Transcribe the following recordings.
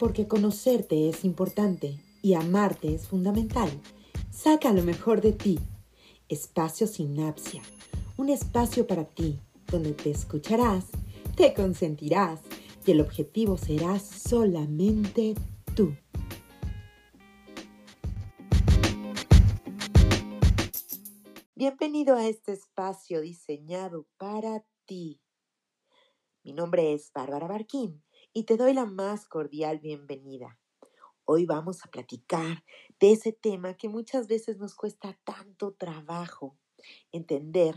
Porque conocerte es importante y amarte es fundamental. Saca lo mejor de ti. Espacio Sinapsia. Un espacio para ti donde te escucharás, te consentirás y el objetivo será solamente tú. Bienvenido a este espacio diseñado para ti. Mi nombre es Bárbara Barquín y te doy la más cordial bienvenida. Hoy vamos a platicar de ese tema que muchas veces nos cuesta tanto trabajo entender,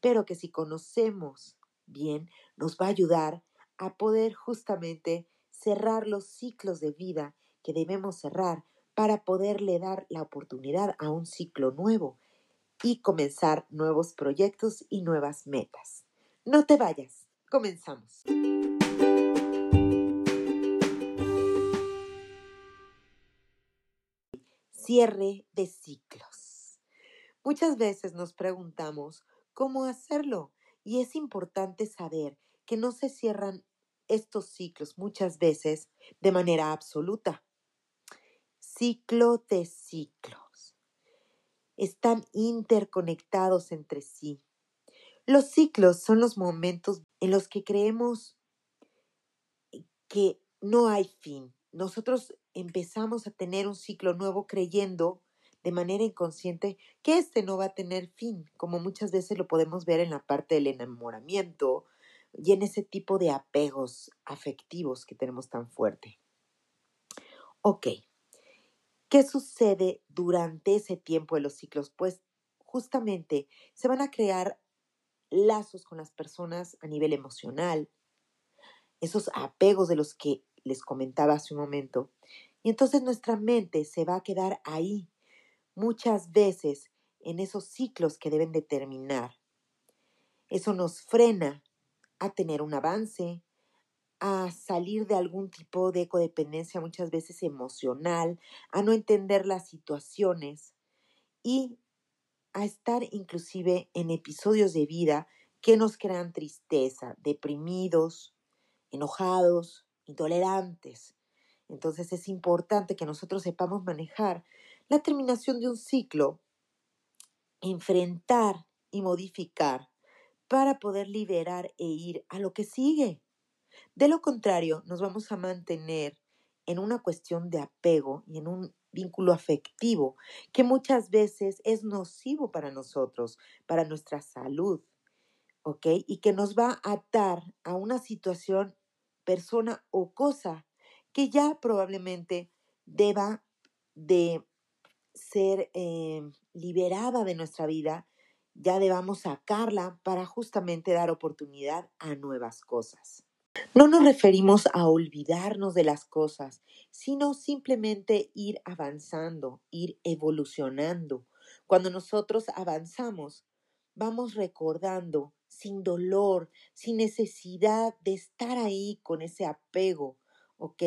pero que si conocemos bien nos va a ayudar a poder justamente cerrar los ciclos de vida que debemos cerrar para poderle dar la oportunidad a un ciclo nuevo y comenzar nuevos proyectos y nuevas metas. No te vayas, comenzamos. Cierre de ciclos. Muchas veces nos preguntamos cómo hacerlo y es importante saber que no se cierran estos ciclos muchas veces de manera absoluta. Ciclo de ciclo están interconectados entre sí. Los ciclos son los momentos en los que creemos que no hay fin. Nosotros empezamos a tener un ciclo nuevo creyendo de manera inconsciente que este no va a tener fin, como muchas veces lo podemos ver en la parte del enamoramiento y en ese tipo de apegos afectivos que tenemos tan fuerte. Ok, ¿Qué sucede durante ese tiempo de los ciclos? Pues justamente se van a crear lazos con las personas a nivel emocional, esos apegos de los que les comentaba hace un momento. Y entonces nuestra mente se va a quedar ahí muchas veces en esos ciclos que deben determinar. Eso nos frena a tener un avance, a salir de algún tipo de codependencia muchas veces emocional, a no entender las situaciones y a estar inclusive en episodios de vida que nos crean tristeza, deprimidos, enojados, intolerantes. Entonces es importante que nosotros sepamos manejar la terminación de un ciclo, enfrentar y modificar para poder liberar e ir a lo que sigue. De lo contrario, nos vamos a mantener en una cuestión de apego y en un vínculo afectivo que muchas veces es nocivo para nosotros, para nuestra salud, ¿ok? Y que nos va a atar a una situación, persona o cosa que ya probablemente deba de ser eh, liberada de nuestra vida, ya debamos sacarla para justamente dar oportunidad a nuevas cosas. No nos referimos a olvidarnos de las cosas, sino simplemente ir avanzando, ir evolucionando. Cuando nosotros avanzamos, vamos recordando sin dolor, sin necesidad de estar ahí con ese apego, ¿ok?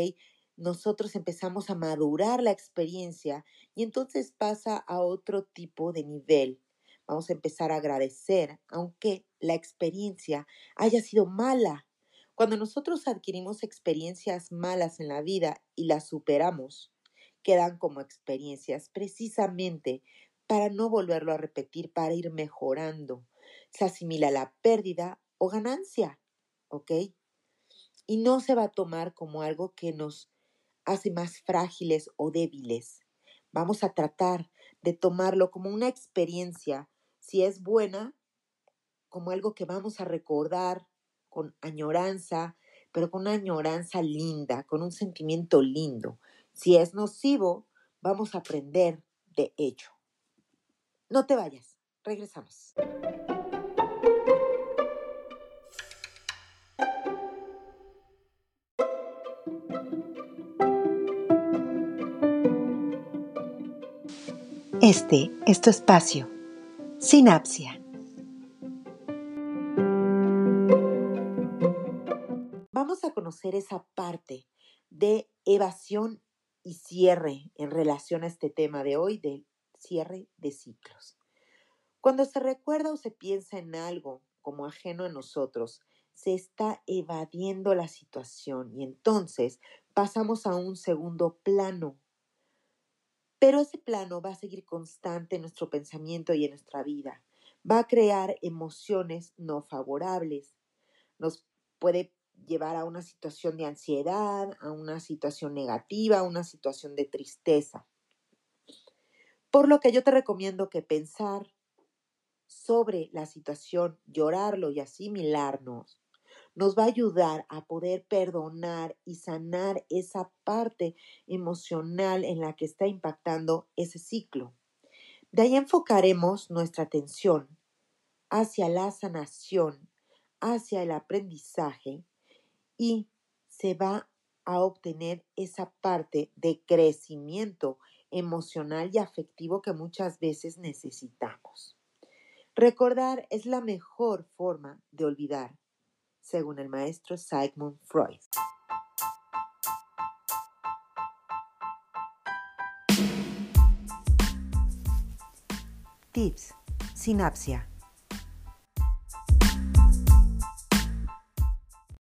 Nosotros empezamos a madurar la experiencia y entonces pasa a otro tipo de nivel. Vamos a empezar a agradecer, aunque la experiencia haya sido mala, cuando nosotros adquirimos experiencias malas en la vida y las superamos, quedan como experiencias precisamente para no volverlo a repetir, para ir mejorando. Se asimila la pérdida o ganancia, ¿ok? Y no se va a tomar como algo que nos hace más frágiles o débiles. Vamos a tratar de tomarlo como una experiencia, si es buena, como algo que vamos a recordar, con añoranza, pero con una añoranza linda, con un sentimiento lindo. Si es nocivo, vamos a aprender de ello. No te vayas, regresamos. Este es tu espacio. Sinapsia. conocer esa parte de evasión y cierre en relación a este tema de hoy del cierre de ciclos. Cuando se recuerda o se piensa en algo como ajeno a nosotros, se está evadiendo la situación y entonces pasamos a un segundo plano. Pero ese plano va a seguir constante en nuestro pensamiento y en nuestra vida. Va a crear emociones no favorables. Nos puede llevar a una situación de ansiedad, a una situación negativa, a una situación de tristeza. Por lo que yo te recomiendo que pensar sobre la situación, llorarlo y asimilarnos, nos va a ayudar a poder perdonar y sanar esa parte emocional en la que está impactando ese ciclo. De ahí enfocaremos nuestra atención hacia la sanación, hacia el aprendizaje y se va a obtener esa parte de crecimiento emocional y afectivo que muchas veces necesitamos. Recordar es la mejor forma de olvidar, según el maestro Sigmund Freud. Tips. Sinapsia.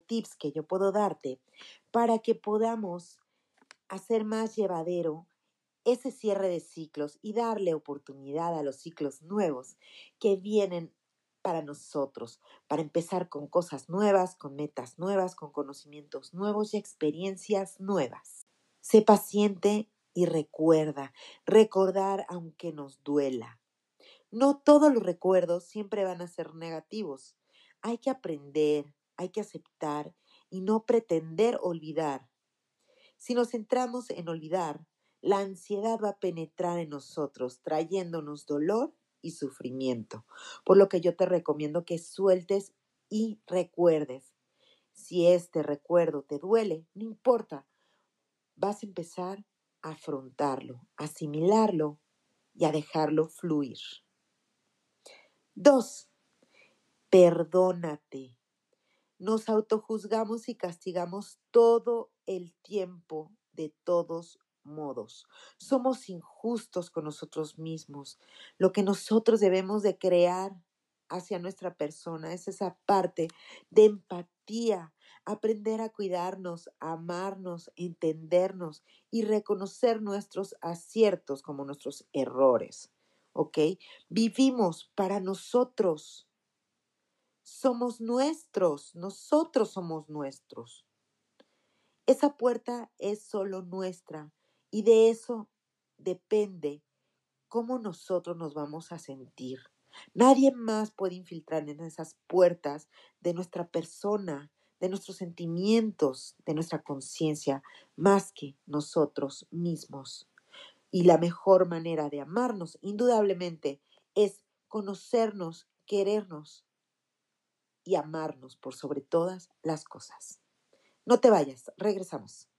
Tips que yo puedo darte para que podamos hacer más llevadero ese cierre de ciclos y darle oportunidad a los ciclos nuevos que vienen para nosotros, para empezar con cosas nuevas, con metas nuevas, con conocimientos nuevos y experiencias nuevas. Sé paciente y recuerda, recordar aunque nos duela. No todos los recuerdos siempre van a ser negativos. Hay que aprender, hay que aceptar y no pretender olvidar. Si nos centramos en olvidar, la ansiedad va a penetrar en nosotros, trayéndonos dolor y sufrimiento. Por lo que yo te recomiendo que sueltes y recuerdes. Si este recuerdo te duele, no importa, vas a empezar a afrontarlo, asimilarlo y a dejarlo fluir. Dos, perdónate. Nos autojuzgamos y castigamos todo el tiempo de todos modos. Somos injustos con nosotros mismos. Lo que nosotros debemos de crear hacia nuestra persona es esa parte de empatía, aprender a cuidarnos, amarnos, entendernos y reconocer nuestros aciertos como nuestros errores. ¿Ok? Vivimos para nosotros. Somos nuestros, nosotros somos nuestros. Esa puerta es solo nuestra y de eso depende cómo nosotros nos vamos a sentir. Nadie más puede infiltrar en esas puertas de nuestra persona, de nuestros sentimientos, de nuestra conciencia, más que nosotros mismos. Y la mejor manera de amarnos, indudablemente, es conocernos, querernos y amarnos por sobre todas las cosas. No te vayas, regresamos.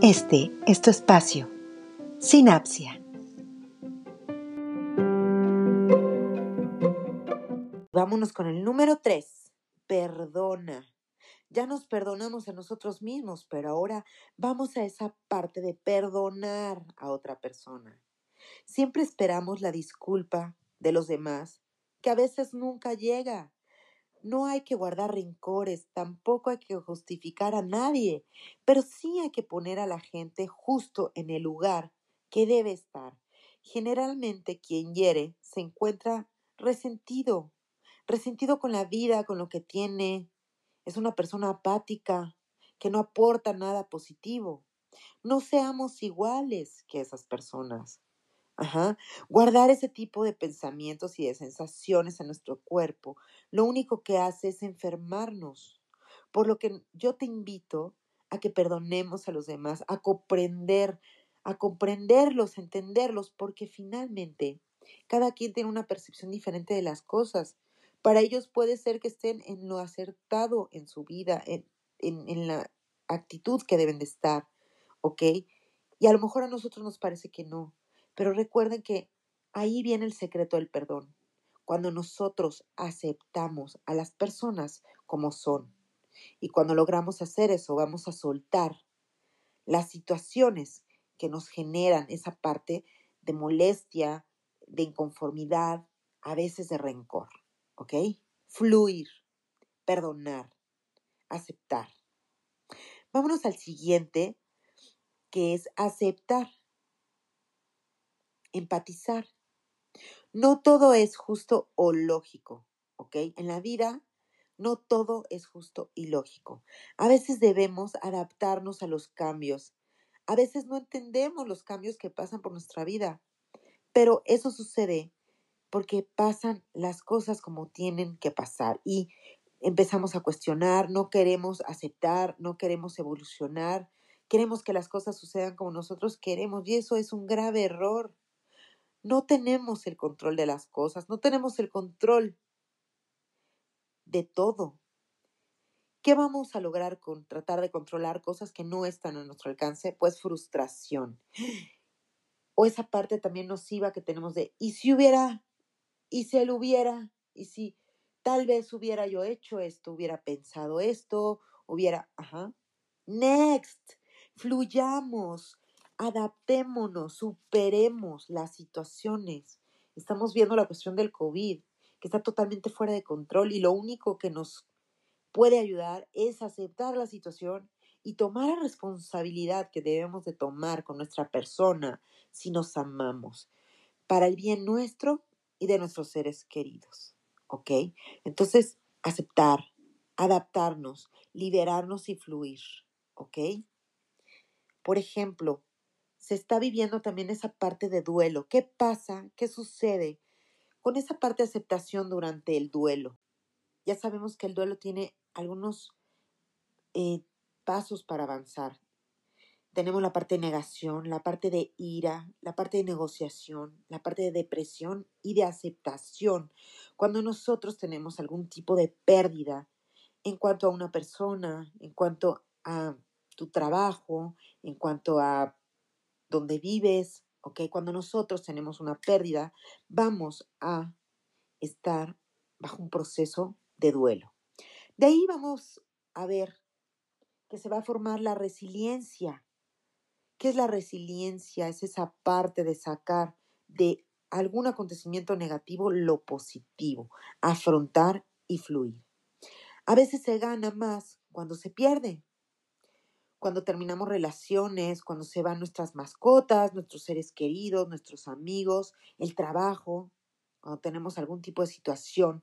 Este es tu espacio. Sinapsia. Vámonos con el número 3. Perdona. Ya nos perdonamos a nosotros mismos, pero ahora vamos a esa parte de perdonar a otra persona. Siempre esperamos la disculpa de los demás, que a veces nunca llega. No hay que guardar rencores, tampoco hay que justificar a nadie, pero sí hay que poner a la gente justo en el lugar que debe estar. Generalmente quien hiere se encuentra resentido, resentido con la vida, con lo que tiene. Es una persona apática, que no aporta nada positivo. No seamos iguales que esas personas. Ajá. Guardar ese tipo de pensamientos y de sensaciones en nuestro cuerpo, lo único que hace es enfermarnos. Por lo que yo te invito a que perdonemos a los demás, a comprender, a comprenderlos, entenderlos, porque finalmente cada quien tiene una percepción diferente de las cosas. Para ellos puede ser que estén en lo acertado en su vida, en, en, en la actitud que deben de estar, ¿ok? Y a lo mejor a nosotros nos parece que no. Pero recuerden que ahí viene el secreto del perdón, cuando nosotros aceptamos a las personas como son. Y cuando logramos hacer eso, vamos a soltar las situaciones que nos generan esa parte de molestia, de inconformidad, a veces de rencor, ¿ok? Fluir, perdonar, aceptar. Vámonos al siguiente, que es aceptar, empatizar. No todo es justo o lógico, ¿ok? En la vida no todo es justo y lógico. A veces debemos adaptarnos a los cambios. A veces no entendemos los cambios que pasan por nuestra vida, pero eso sucede porque pasan las cosas como tienen que pasar y empezamos a cuestionar, no queremos aceptar, no queremos evolucionar, queremos que las cosas sucedan como nosotros queremos y eso es un grave error. No tenemos el control de las cosas, no tenemos el control de todo. ¿Qué vamos a lograr con tratar de controlar cosas que no están a nuestro alcance? Pues frustración. O esa parte también nociva que tenemos de, ¿y si hubiera? ¿Y si él hubiera? ¿Y si tal vez hubiera yo hecho esto? ¿Hubiera pensado esto? ¿Hubiera? Ajá. Next. Fluyamos, adaptémonos, superemos las situaciones. Estamos viendo la cuestión del COVID, que está totalmente fuera de control y lo único que nos puede ayudar es aceptar la situación y tomar la responsabilidad que debemos de tomar con nuestra persona si nos amamos, para el bien nuestro y de nuestros seres queridos. ¿Ok? Entonces, aceptar, adaptarnos, liberarnos y fluir. ¿Ok? Por ejemplo, se está viviendo también esa parte de duelo. ¿Qué pasa? ¿Qué sucede con esa parte de aceptación durante el duelo? Ya sabemos que el duelo tiene algunos eh, pasos para avanzar. Tenemos la parte de negación, la parte de ira, la parte de negociación, la parte de depresión y de aceptación. Cuando nosotros tenemos algún tipo de pérdida en cuanto a una persona, en cuanto a tu trabajo, en cuanto a dónde vives, ¿ok? Cuando nosotros tenemos una pérdida, vamos a estar bajo un proceso de duelo. De ahí vamos a ver que se va a formar la resiliencia. ¿Qué es la resiliencia? Es esa parte de sacar de algún acontecimiento negativo lo positivo, afrontar y fluir. A veces se gana más cuando se pierde, cuando terminamos relaciones, cuando se van nuestras mascotas, nuestros seres queridos, nuestros amigos, el trabajo, cuando tenemos algún tipo de situación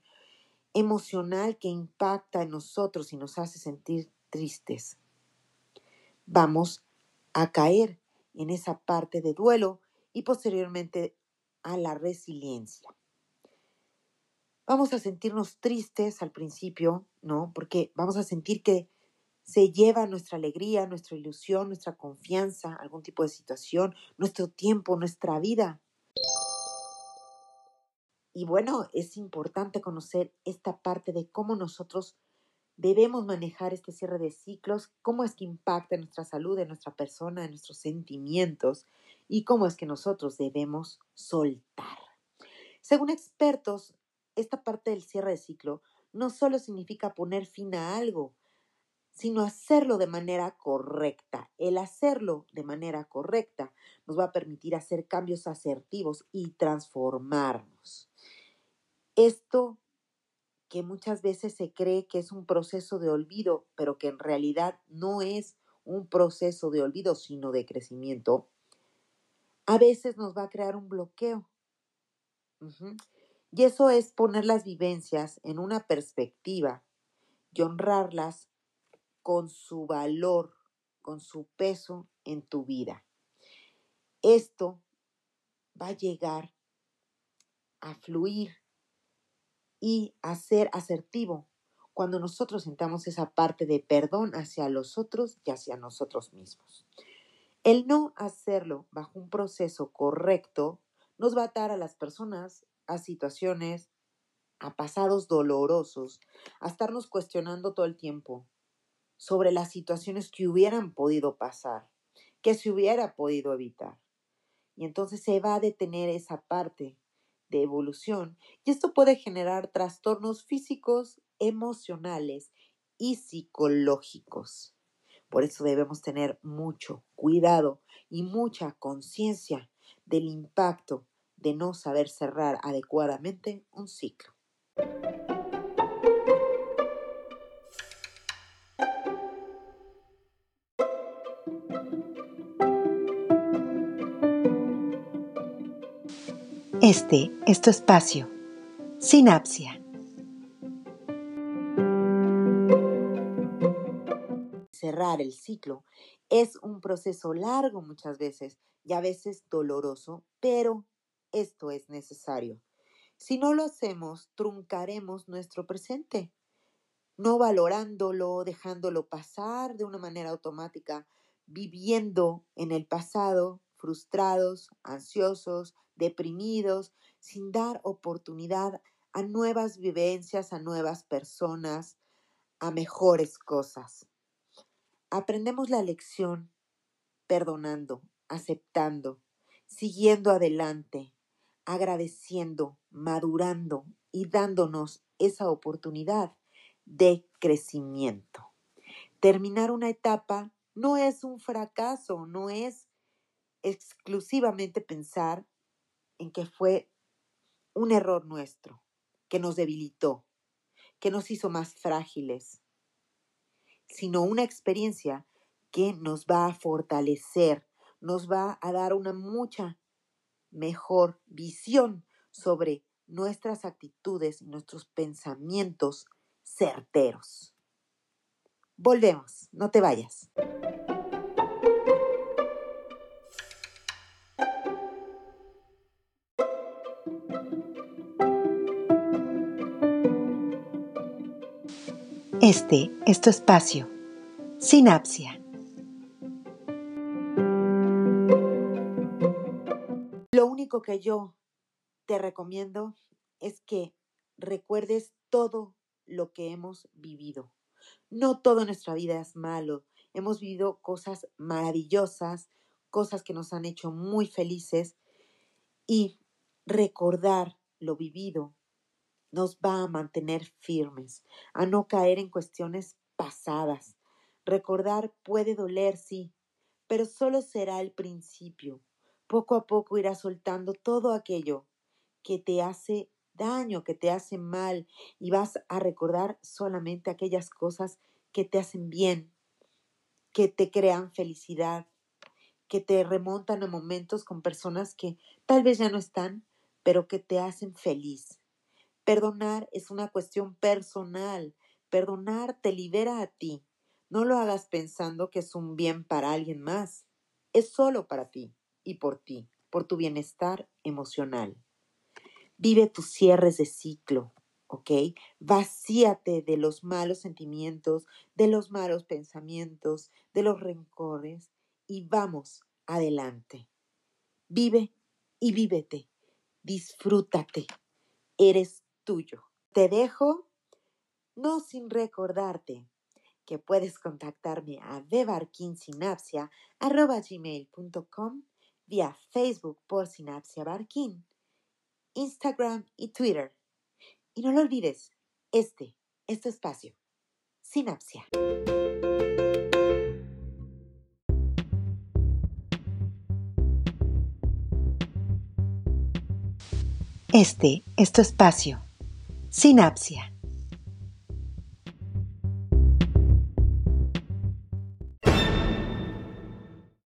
emocional que impacta en nosotros y nos hace sentir tristes. Vamos a caer en esa parte de duelo y posteriormente a la resiliencia. Vamos a sentirnos tristes al principio, ¿no? Porque vamos a sentir que se lleva nuestra alegría, nuestra ilusión, nuestra confianza, algún tipo de situación, nuestro tiempo, nuestra vida. Y bueno, es importante conocer esta parte de cómo nosotros debemos manejar este cierre de ciclos, cómo es que impacta en nuestra salud, en nuestra persona, en nuestros sentimientos y cómo es que nosotros debemos soltar. Según expertos, esta parte del cierre de ciclo no solo significa poner fin a algo, sino hacerlo de manera correcta. El hacerlo de manera correcta nos va a permitir hacer cambios asertivos y transformarnos. Esto que muchas veces se cree que es un proceso de olvido, pero que en realidad no es un proceso de olvido, sino de crecimiento, a veces nos va a crear un bloqueo. Y eso es poner las vivencias en una perspectiva y honrarlas con su valor, con su peso en tu vida. Esto va a llegar a fluir y a ser asertivo cuando nosotros sentamos esa parte de perdón hacia los otros y hacia nosotros mismos. El no hacerlo bajo un proceso correcto nos va a atar a las personas, a situaciones, a pasados dolorosos, a estarnos cuestionando todo el tiempo sobre las situaciones que hubieran podido pasar, que se hubiera podido evitar. Y entonces se va a detener esa parte de evolución y esto puede generar trastornos físicos, emocionales y psicológicos. Por eso debemos tener mucho cuidado y mucha conciencia del impacto de no saber cerrar adecuadamente un ciclo. Este es tu espacio. Sinapsia. Cerrar el ciclo es un proceso largo muchas veces y a veces doloroso, pero esto es necesario. Si no lo hacemos, truncaremos nuestro presente, no valorándolo, dejándolo pasar de una manera automática, viviendo en el pasado, frustrados, ansiosos, deprimidos, sin dar oportunidad a nuevas vivencias, a nuevas personas, a mejores cosas. Aprendemos la lección perdonando, aceptando, siguiendo adelante, agradeciendo, madurando y dándonos esa oportunidad de crecimiento. Terminar una etapa no es un fracaso, no es exclusivamente pensar en que fue un error nuestro, que nos debilitó, que nos hizo más frágiles, sino una experiencia que nos va a fortalecer, nos va a dar una mucha mejor visión sobre nuestras actitudes y nuestros pensamientos certeros. Volvemos, no te vayas. Este es tu espacio. Sinapsia. Lo único que yo te recomiendo es que recuerdes todo lo que hemos vivido. No toda nuestra vida es malo. Hemos vivido cosas maravillosas, cosas que nos han hecho muy felices y recordar lo vivido nos va a mantener firmes, a no caer en cuestiones pasadas. Recordar puede doler, sí, pero solo será el principio. Poco a poco irás soltando todo aquello que te hace daño, que te hace mal, y vas a recordar solamente aquellas cosas que te hacen bien, que te crean felicidad, que te remontan a momentos con personas que tal vez ya no están, pero que te hacen feliz. Perdonar es una cuestión personal. Perdonar te libera a ti. No lo hagas pensando que es un bien para alguien más. Es solo para ti y por ti, por tu bienestar emocional. Vive tus cierres de ciclo, ¿ok? Vacíate de los malos sentimientos, de los malos pensamientos, de los rencores y vamos adelante. Vive y vívete. Disfrútate. Eres tuyo. Te dejo, no sin recordarte que puedes contactarme a gmail.com vía Facebook por Sinapsia Barquín, Instagram y Twitter. Y no lo olvides, este es tu espacio. Sinapsia. Este es tu espacio. Sinapsia.